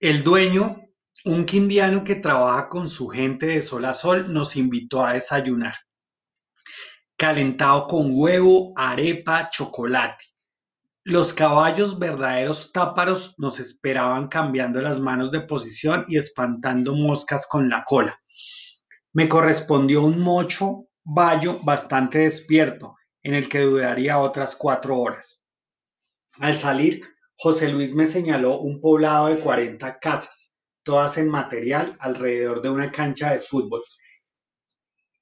El dueño, un quindiano que trabaja con su gente de sol a sol, nos invitó a desayunar. Calentado con huevo, arepa, chocolate. Los caballos, verdaderos táparos, nos esperaban cambiando las manos de posición y espantando moscas con la cola. Me correspondió un mocho bayo bastante despierto, en el que duraría otras cuatro horas. Al salir, José Luis me señaló un poblado de 40 casas, todas en material alrededor de una cancha de fútbol.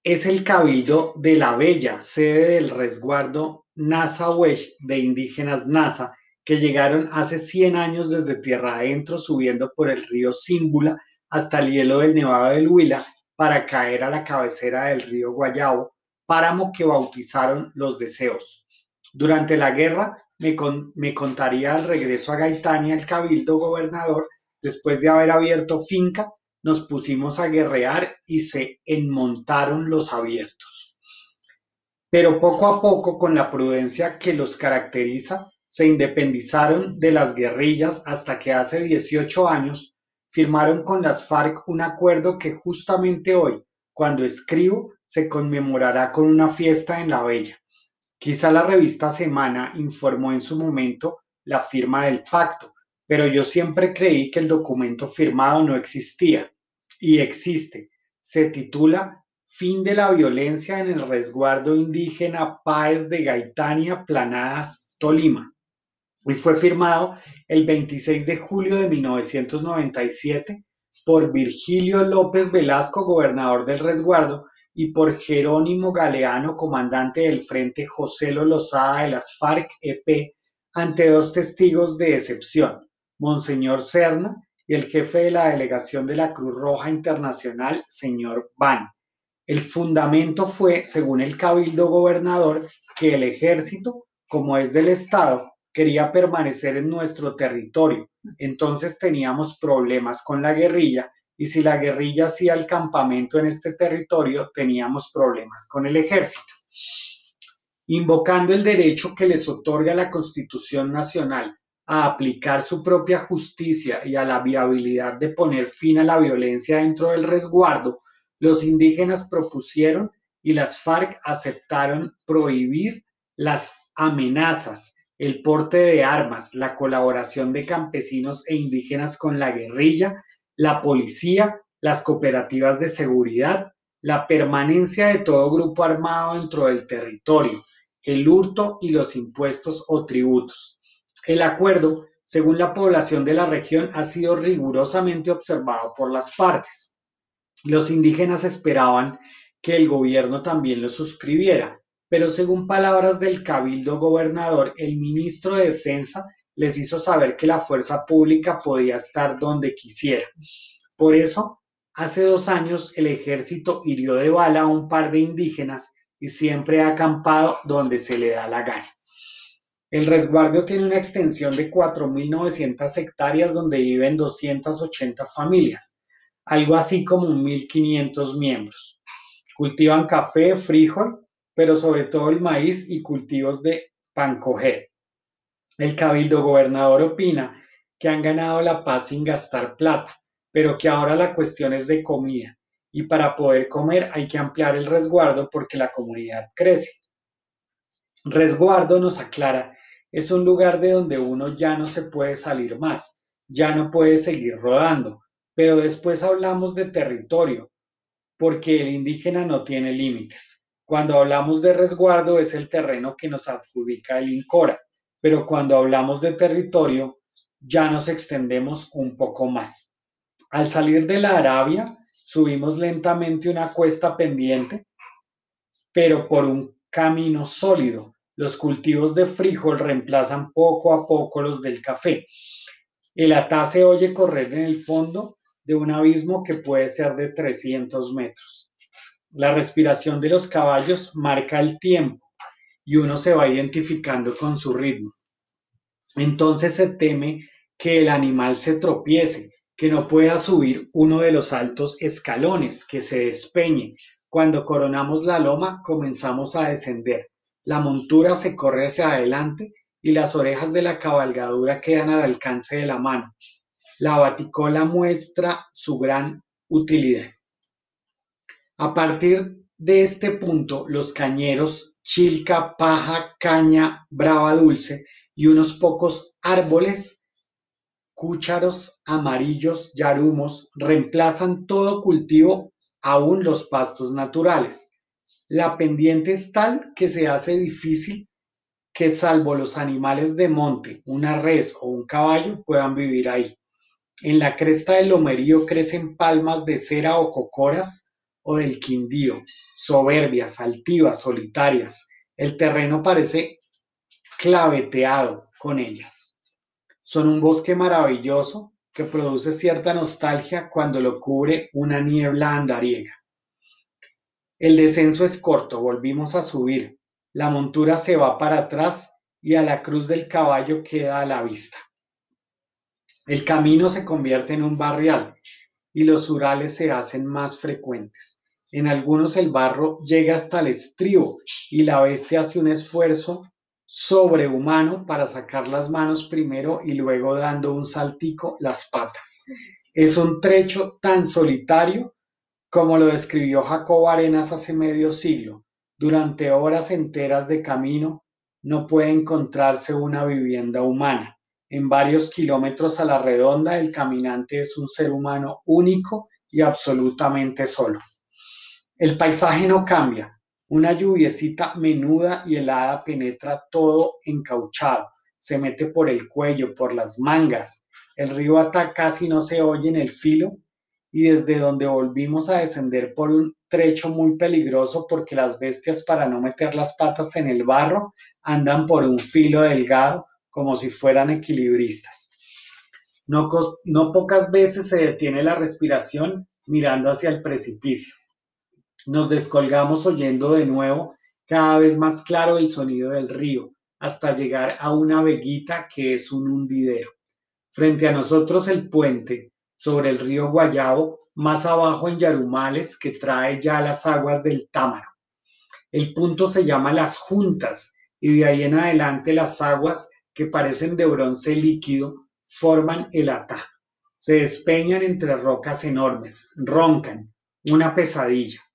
Es el cabildo de La Bella, sede del resguardo Nasa de indígenas Nasa, que llegaron hace 100 años desde tierra adentro subiendo por el río Símbula hasta el hielo del Nevado del Huila para caer a la cabecera del río Guayabo, páramo que bautizaron los deseos. Durante la guerra me, contaría el regreso a Gaitania el cabildo gobernador, después de haber abierto finca, nos pusimos a guerrear y se enmontaron los abiertos. Pero poco a poco, con la prudencia que los caracteriza, se independizaron de las guerrillas hasta que hace 18 años firmaron con las FARC un acuerdo que justamente hoy, cuando escribo, se conmemorará con una fiesta en La Bella. Quizá la revista Semana informó en su momento la firma del pacto, pero yo siempre creí que el documento firmado no existía y existe. Se titula Fin de la violencia en el resguardo indígena Páez de Gaitania, Planadas, Tolima. Y fue firmado el 26 de julio de 1997 por Virgilio López Velasco, gobernador del resguardo, y por Jerónimo Galeano, comandante del Frente José Lozada de las FARC-EP, ante dos testigos de excepción, Monseñor Serna y el jefe de la delegación de la Cruz Roja Internacional, señor Van. El fundamento fue, según el cabildo gobernador, que el ejército, como es del Estado, quería permanecer en nuestro territorio. Entonces teníamos problemas con la guerrilla y si la guerrilla hacía el campamento en este territorio, teníamos problemas con el ejército. Invocando el derecho que les otorga la Constitución Nacional a aplicar su propia justicia y a la viabilidad de poner fin a la violencia dentro del resguardo, los indígenas propusieron y las FARC aceptaron prohibir las amenazas, el porte de armas, la colaboración de campesinos e indígenas con la guerrilla, la policía, las cooperativas de seguridad, la permanencia de todo grupo armado dentro del territorio, el hurto y los impuestos o tributos. El acuerdo, según la población de la región, ha sido rigurosamente observado por las partes. Los indígenas esperaban que el gobierno también lo suscribiera, pero según palabras del cabildo gobernador, el ministro de Defensa les hizo saber que la fuerza pública podía estar donde quisiera. Por eso, hace dos años el ejército hirió de bala a un par de indígenas y siempre ha acampado donde se le da la gana. El resguardo tiene una extensión de 4.900 hectáreas donde viven 280 familias, algo así como 1.500 miembros. Cultivan café, frijol, pero sobre todo el maíz y cultivos de pancoger. El cabildo gobernador opina que han ganado la paz sin gastar plata, pero que ahora la cuestión es de comida y para poder comer hay que ampliar el resguardo porque la comunidad crece. Resguardo nos aclara, es un lugar de donde uno ya no se puede salir más, ya no puede seguir rodando, pero después hablamos de territorio, porque el indígena no tiene límites. Cuando hablamos de resguardo es el terreno que nos adjudica el INCORA, pero cuando hablamos de territorio ya nos extendemos un poco más. Al salir de la Arabia, subimos lentamente una cuesta pendiente, pero por un camino sólido. Los cultivos de frijol reemplazan poco a poco los del café. El atá se oye correr en el fondo de un abismo que puede ser de 300 metros. La respiración de los caballos marca el tiempo y uno se va identificando con su ritmo. Entonces se teme que el animal se tropiece, que no pueda subir uno de los altos escalones, que se despeñe. Cuando coronamos la loma comenzamos a descender. La montura se corre hacia adelante y las orejas de la cabalgadura quedan al alcance de la mano. la baticola muestra su gran utilidad. A partir de este punto, los cañeros, chilca, paja, caña, brava dulce y unos pocos árboles, cúcharos, amarillos, yarumos, reemplazan todo cultivo, aún los pastos naturales. La pendiente es tal que se hace difícil que salvo los animales de monte, una res o un caballo, puedan vivir ahí. En la cresta del lomerío crecen palmas de cera o cocoras o del quindío, soberbias, altivas, solitarias. El terreno parece claveteado con ellas. Son un bosque maravilloso que produce cierta nostalgia cuando lo cubre una niebla andariega. El descenso es corto, volvimos a subir. La montura se va para atrás y a la cruz del caballo queda a la vista. El camino se convierte en un barrial y los urales se hacen más frecuentes. En algunos el barro llega hasta el estribo y la bestia hace un esfuerzo sobrehumano para sacar las manos primero y luego dando un saltico las patas. Es un trecho tan solitario como lo describió Jacobo Arenas hace medio siglo, durante horas enteras de camino no puede encontrarse una vivienda humana. En varios kilómetros a la redonda el caminante es un ser humano único y absolutamente solo. El paisaje no cambia. Una lluviecita menuda y helada penetra todo encauchado. Se mete por el cuello, por las mangas. El río Ata casi no se oye en el filo y desde donde volvimos a descender por un trecho muy peligroso porque las bestias para no meter las patas en el barro andan por un filo delgado como si fueran equilibristas. No, no pocas veces se detiene la respiración mirando hacia el precipicio. Nos descolgamos oyendo de nuevo cada vez más claro el sonido del río hasta llegar a una veguita que es un hundidero. Frente a nosotros el puente, sobre el río Guayabo, más abajo en Yarumales, que trae ya las aguas del Támaro. El punto se llama Las Juntas y de ahí en adelante las aguas que parecen de bronce líquido forman el Atá. Se despeñan entre rocas enormes, roncan, una pesadilla.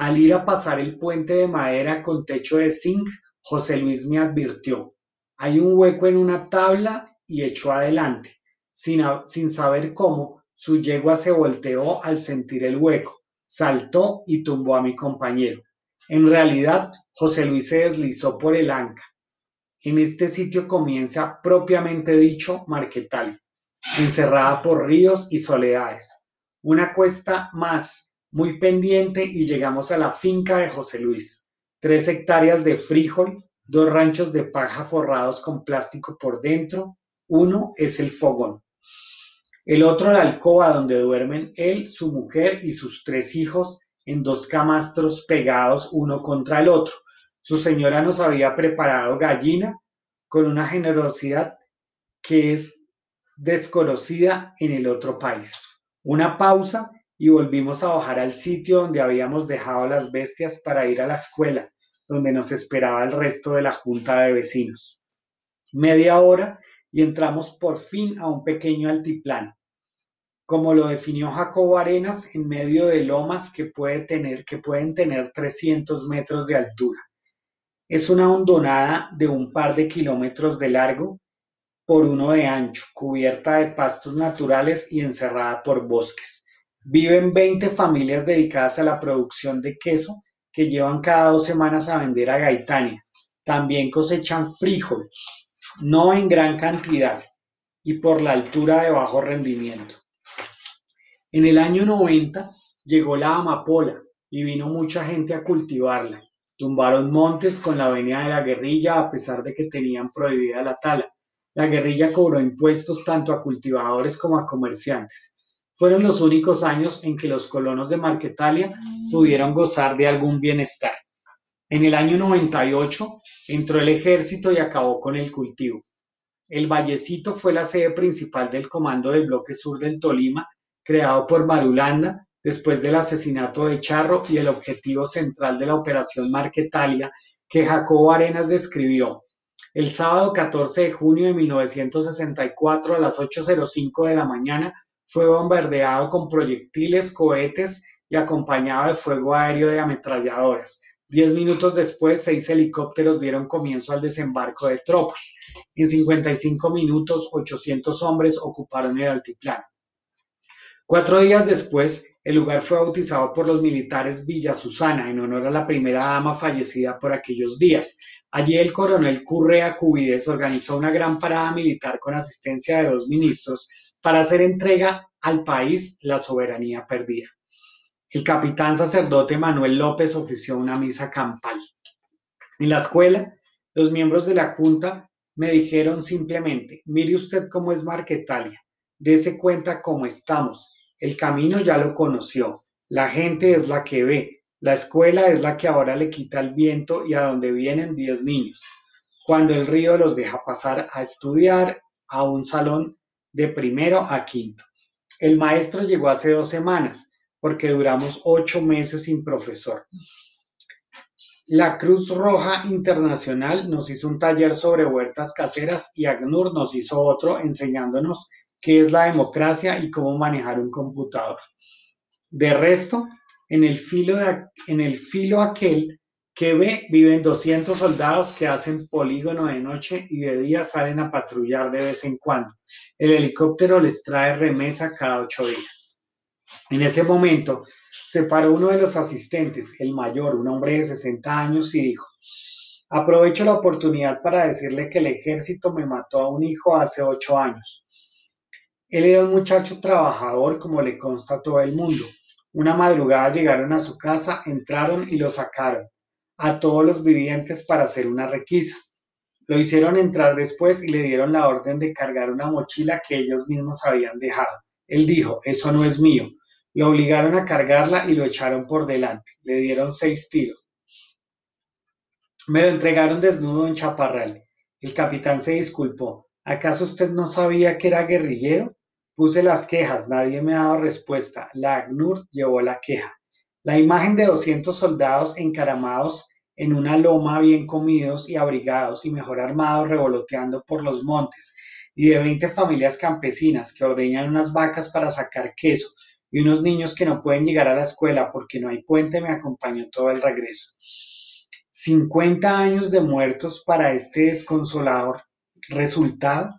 Al ir a pasar el puente de madera con techo de zinc, José Luis me advirtió, hay un hueco en una tabla y echó adelante. Sin, saber cómo, su yegua se volteó al sentir el hueco, saltó y tumbó a mi compañero. En realidad, José Luis se deslizó por el anca. En este sitio comienza propiamente dicho Marquetal, encerrada por ríos y soledades. Una cuesta más, muy pendiente y llegamos a la finca de José Luis. Tres hectáreas de frijol, dos ranchos de paja forrados con plástico por dentro, uno es el fogón. El otro la alcoba donde duermen él, su mujer y sus tres hijos en dos camastros pegados uno contra el otro. Su señora nos había preparado gallina con una generosidad que es desconocida en el otro país. Una pausa y volvimos a bajar al sitio donde habíamos dejado las bestias para ir a la escuela, donde nos esperaba el resto de la junta de vecinos. Media hora y entramos por fin a un pequeño altiplano como lo definió Jacobo Arenas, en medio de lomas que, puede tener, que pueden tener 300 metros de altura. Es una hondonada de un par de kilómetros de largo por uno de ancho, cubierta de pastos naturales y encerrada por bosques. Viven 20 familias dedicadas a la producción de queso que llevan cada dos semanas a vender a Gaitania. También cosechan frijol, no en gran cantidad y por la altura de bajo rendimiento. En el año 90 llegó la amapola y vino mucha gente a cultivarla. Tumbaron montes con la venia de la guerrilla a pesar de que tenían prohibida la tala. La guerrilla cobró impuestos tanto a cultivadores como a comerciantes. Fueron los únicos años en que los colonos de Marquetalia pudieron gozar de algún bienestar. En el año 98 entró el ejército y acabó con el cultivo. El Vallecito fue la sede principal del comando del bloque sur del Tolima creado por Marulanda después del asesinato de Charro y el objetivo central de la operación Marquetalia que Jacobo Arenas describió. El sábado 14 de junio de 1964 a las 8.05 de la mañana fue bombardeado con proyectiles, cohetes y acompañado de fuego aéreo de ametralladoras. Diez minutos después, seis helicópteros dieron comienzo al desembarco de tropas. En 55 minutos, 800 hombres ocuparon el altiplano. Cuatro días después, el lugar fue bautizado por los militares Villa Susana en honor a la primera dama fallecida por aquellos días. Allí el coronel Currea Cubides organizó una gran parada militar con asistencia de dos ministros para hacer entrega al país la soberanía perdida. El capitán sacerdote Manuel López ofició una misa campal. En la escuela, los miembros de la junta me dijeron simplemente, mire usted cómo es Marquetalia, dése cuenta cómo estamos, el camino ya lo conoció, la gente es la que ve, la escuela es la que ahora le quita el viento y a donde vienen diez niños, cuando el río los deja pasar a estudiar a un salón de primero a quinto. El maestro llegó hace dos semanas, porque duramos ocho meses sin profesor. La Cruz Roja Internacional nos hizo un taller sobre huertas caseras y ACNUR nos hizo otro enseñándonos qué es la democracia y cómo manejar un computador. De resto, en el filo, en el filo aquel que ve viven 200 soldados que hacen polígono de noche y de día salen a patrullar de vez en cuando. El helicóptero les trae remesa cada ocho días. En ese momento se paró uno de los asistentes, el mayor, un hombre de 60 años, y dijo, aprovecho la oportunidad para decirle que el ejército me mató a un hijo hace ocho años. Él era un muchacho trabajador como le consta a todo el mundo. Una madrugada llegaron a su casa, entraron y lo sacaron a todos los vivientes para hacer una requisa. Lo hicieron entrar después y le dieron la orden de cargar una mochila que ellos mismos habían dejado. Él dijo, eso no es mío. Lo obligaron a cargarla y lo echaron por delante. Le dieron seis tiros. Me lo entregaron desnudo en chaparral. El capitán se disculpó. ¿Acaso usted no sabía que era guerrillero? Puse las quejas, nadie me ha dado respuesta. La ACNUR llevó la queja. La imagen de 200 soldados encaramados en una loma bien comidos y abrigados y mejor armados revoloteando por los montes, y de 20 familias campesinas que ordeñan unas vacas para sacar queso, y unos niños que no pueden llegar a la escuela porque no hay puente me acompañó todo el regreso. 50 años de muertos para este desconsolador resultado.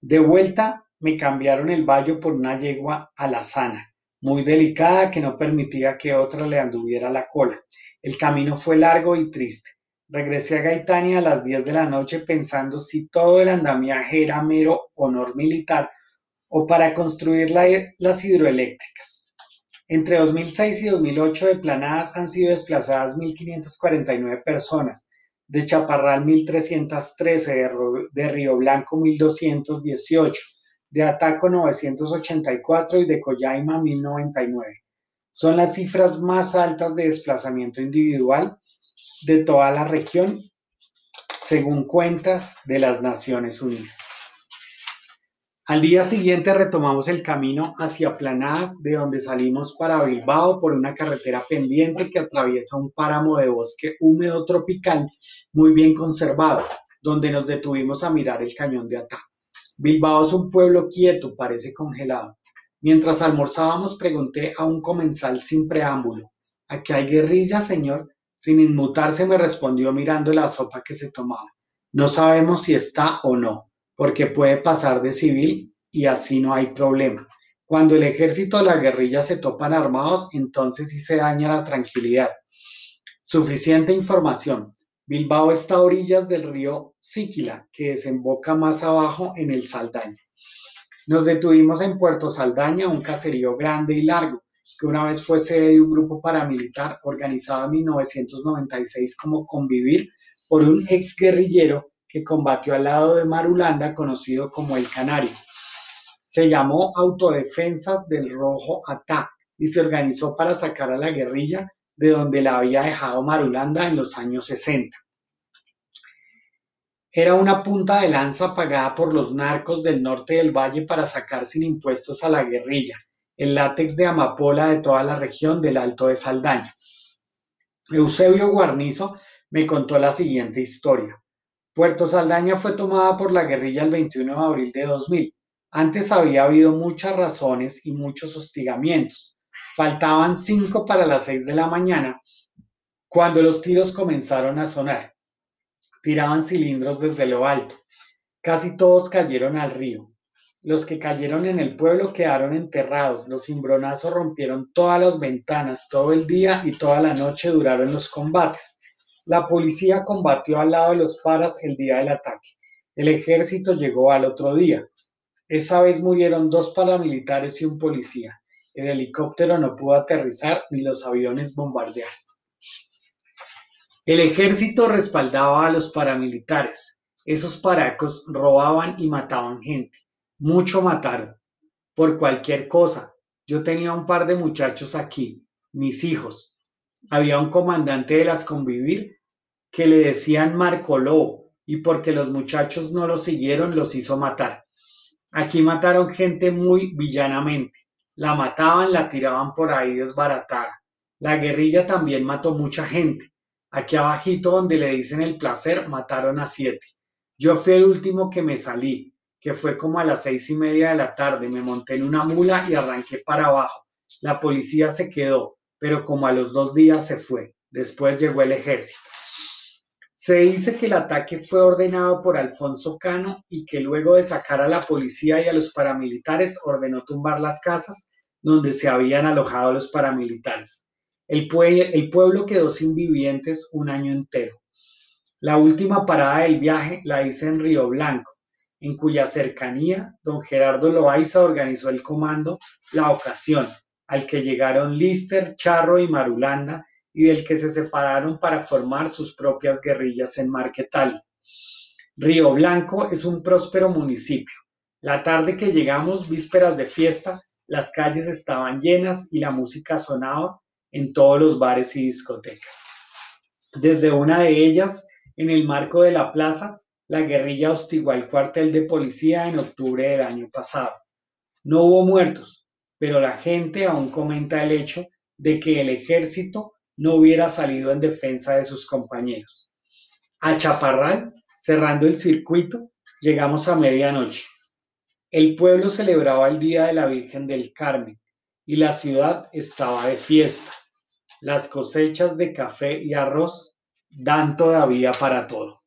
De vuelta me cambiaron el vallo por una yegua alazana, muy delicada que no permitía que otra le anduviera la cola. El camino fue largo y triste. Regresé a Gaitania a las 10 de la noche pensando si todo el andamiaje era mero honor militar o para construir las hidroeléctricas. Entre 2006 y 2008 de Planadas han sido desplazadas 1.549 personas, de Chaparral 1.313, de Río Blanco 1.218, de Ataco 984 y de Coyaima 1099. Son las cifras más altas de desplazamiento individual de toda la región, según cuentas de las Naciones Unidas. Al día siguiente retomamos el camino hacia Planadas, de donde salimos para Bilbao por una carretera pendiente que atraviesa un páramo de bosque húmedo tropical muy bien conservado, donde nos detuvimos a mirar el cañón de Atá. Bilbao es un pueblo quieto, parece congelado. Mientras almorzábamos pregunté a un comensal sin preámbulo, ¿aquí hay guerrilla, señor? Sin inmutarse me respondió mirando la sopa que se tomaba. No sabemos si está o no, porque puede pasar de civil y así no hay problema. Cuando el ejército o la guerrilla se topan armados, entonces sí se daña la tranquilidad. Suficiente información. Bilbao está a orillas del río Síquila, que desemboca más abajo en el Saldaña. Nos detuvimos en Puerto Saldaña, un caserío grande y largo, que una vez fue sede de un grupo paramilitar organizado en 1996 como Convivir por un ex guerrillero que combatió al lado de Marulanda, conocido como el Canario. Se llamó Autodefensas del Rojo Atá y se organizó para sacar a la guerrilla de donde la había dejado Marulanda en los años 60. Era una punta de lanza pagada por los narcos del norte del valle para sacar sin impuestos a la guerrilla, el látex de amapola de toda la región del Alto de Saldaña. Eusebio Guarnizo me contó la siguiente historia. Puerto Saldaña fue tomada por la guerrilla el 21 de abril de 2000. Antes había habido muchas razones y muchos hostigamientos. Faltaban cinco para las seis de la mañana cuando los tiros comenzaron a sonar. Tiraban cilindros desde lo alto. Casi todos cayeron al río. Los que cayeron en el pueblo quedaron enterrados. Los cimbronazos rompieron todas las ventanas. Todo el día y toda la noche duraron los combates. La policía combatió al lado de los faras el día del ataque. El ejército llegó al otro día. Esa vez murieron dos paramilitares y un policía. El helicóptero no pudo aterrizar ni los aviones bombardear. El ejército respaldaba a los paramilitares. Esos paracos robaban y mataban gente. Mucho mataron. Por cualquier cosa. Yo tenía un par de muchachos aquí, mis hijos. Había un comandante de las convivir que le decían Marco Lobo y porque los muchachos no lo siguieron los hizo matar. Aquí mataron gente muy villanamente. La mataban, la tiraban por ahí desbaratada. La guerrilla también mató mucha gente. Aquí abajito donde le dicen el placer, mataron a siete. Yo fui el último que me salí, que fue como a las seis y media de la tarde. Me monté en una mula y arranqué para abajo. La policía se quedó, pero como a los dos días se fue. Después llegó el ejército. Se dice que el ataque fue ordenado por Alfonso Cano y que luego de sacar a la policía y a los paramilitares ordenó tumbar las casas donde se habían alojado los paramilitares. El, pueblo quedó sin vivientes un año entero. La última parada del viaje la hice en Río Blanco, en cuya cercanía don Gerardo Loaiza organizó el comando La Ocasión, al que llegaron Lister, Charro y Marulanda y del que se separaron para formar sus propias guerrillas en Marquetal. Río Blanco es un próspero municipio. La tarde que llegamos, vísperas de fiesta, las calles estaban llenas y la música sonaba en todos los bares y discotecas. Desde una de ellas, en el marco de la plaza, la guerrilla hostigó al cuartel de policía en octubre del año pasado. No hubo muertos, pero la gente aún comenta el hecho de que el ejército no hubiera salido en defensa de sus compañeros. A Chaparral, cerrando el circuito, llegamos a medianoche. El pueblo celebraba el Día de la Virgen del Carmen y la ciudad estaba de fiesta. Las cosechas de café y arroz dan todavía para todo.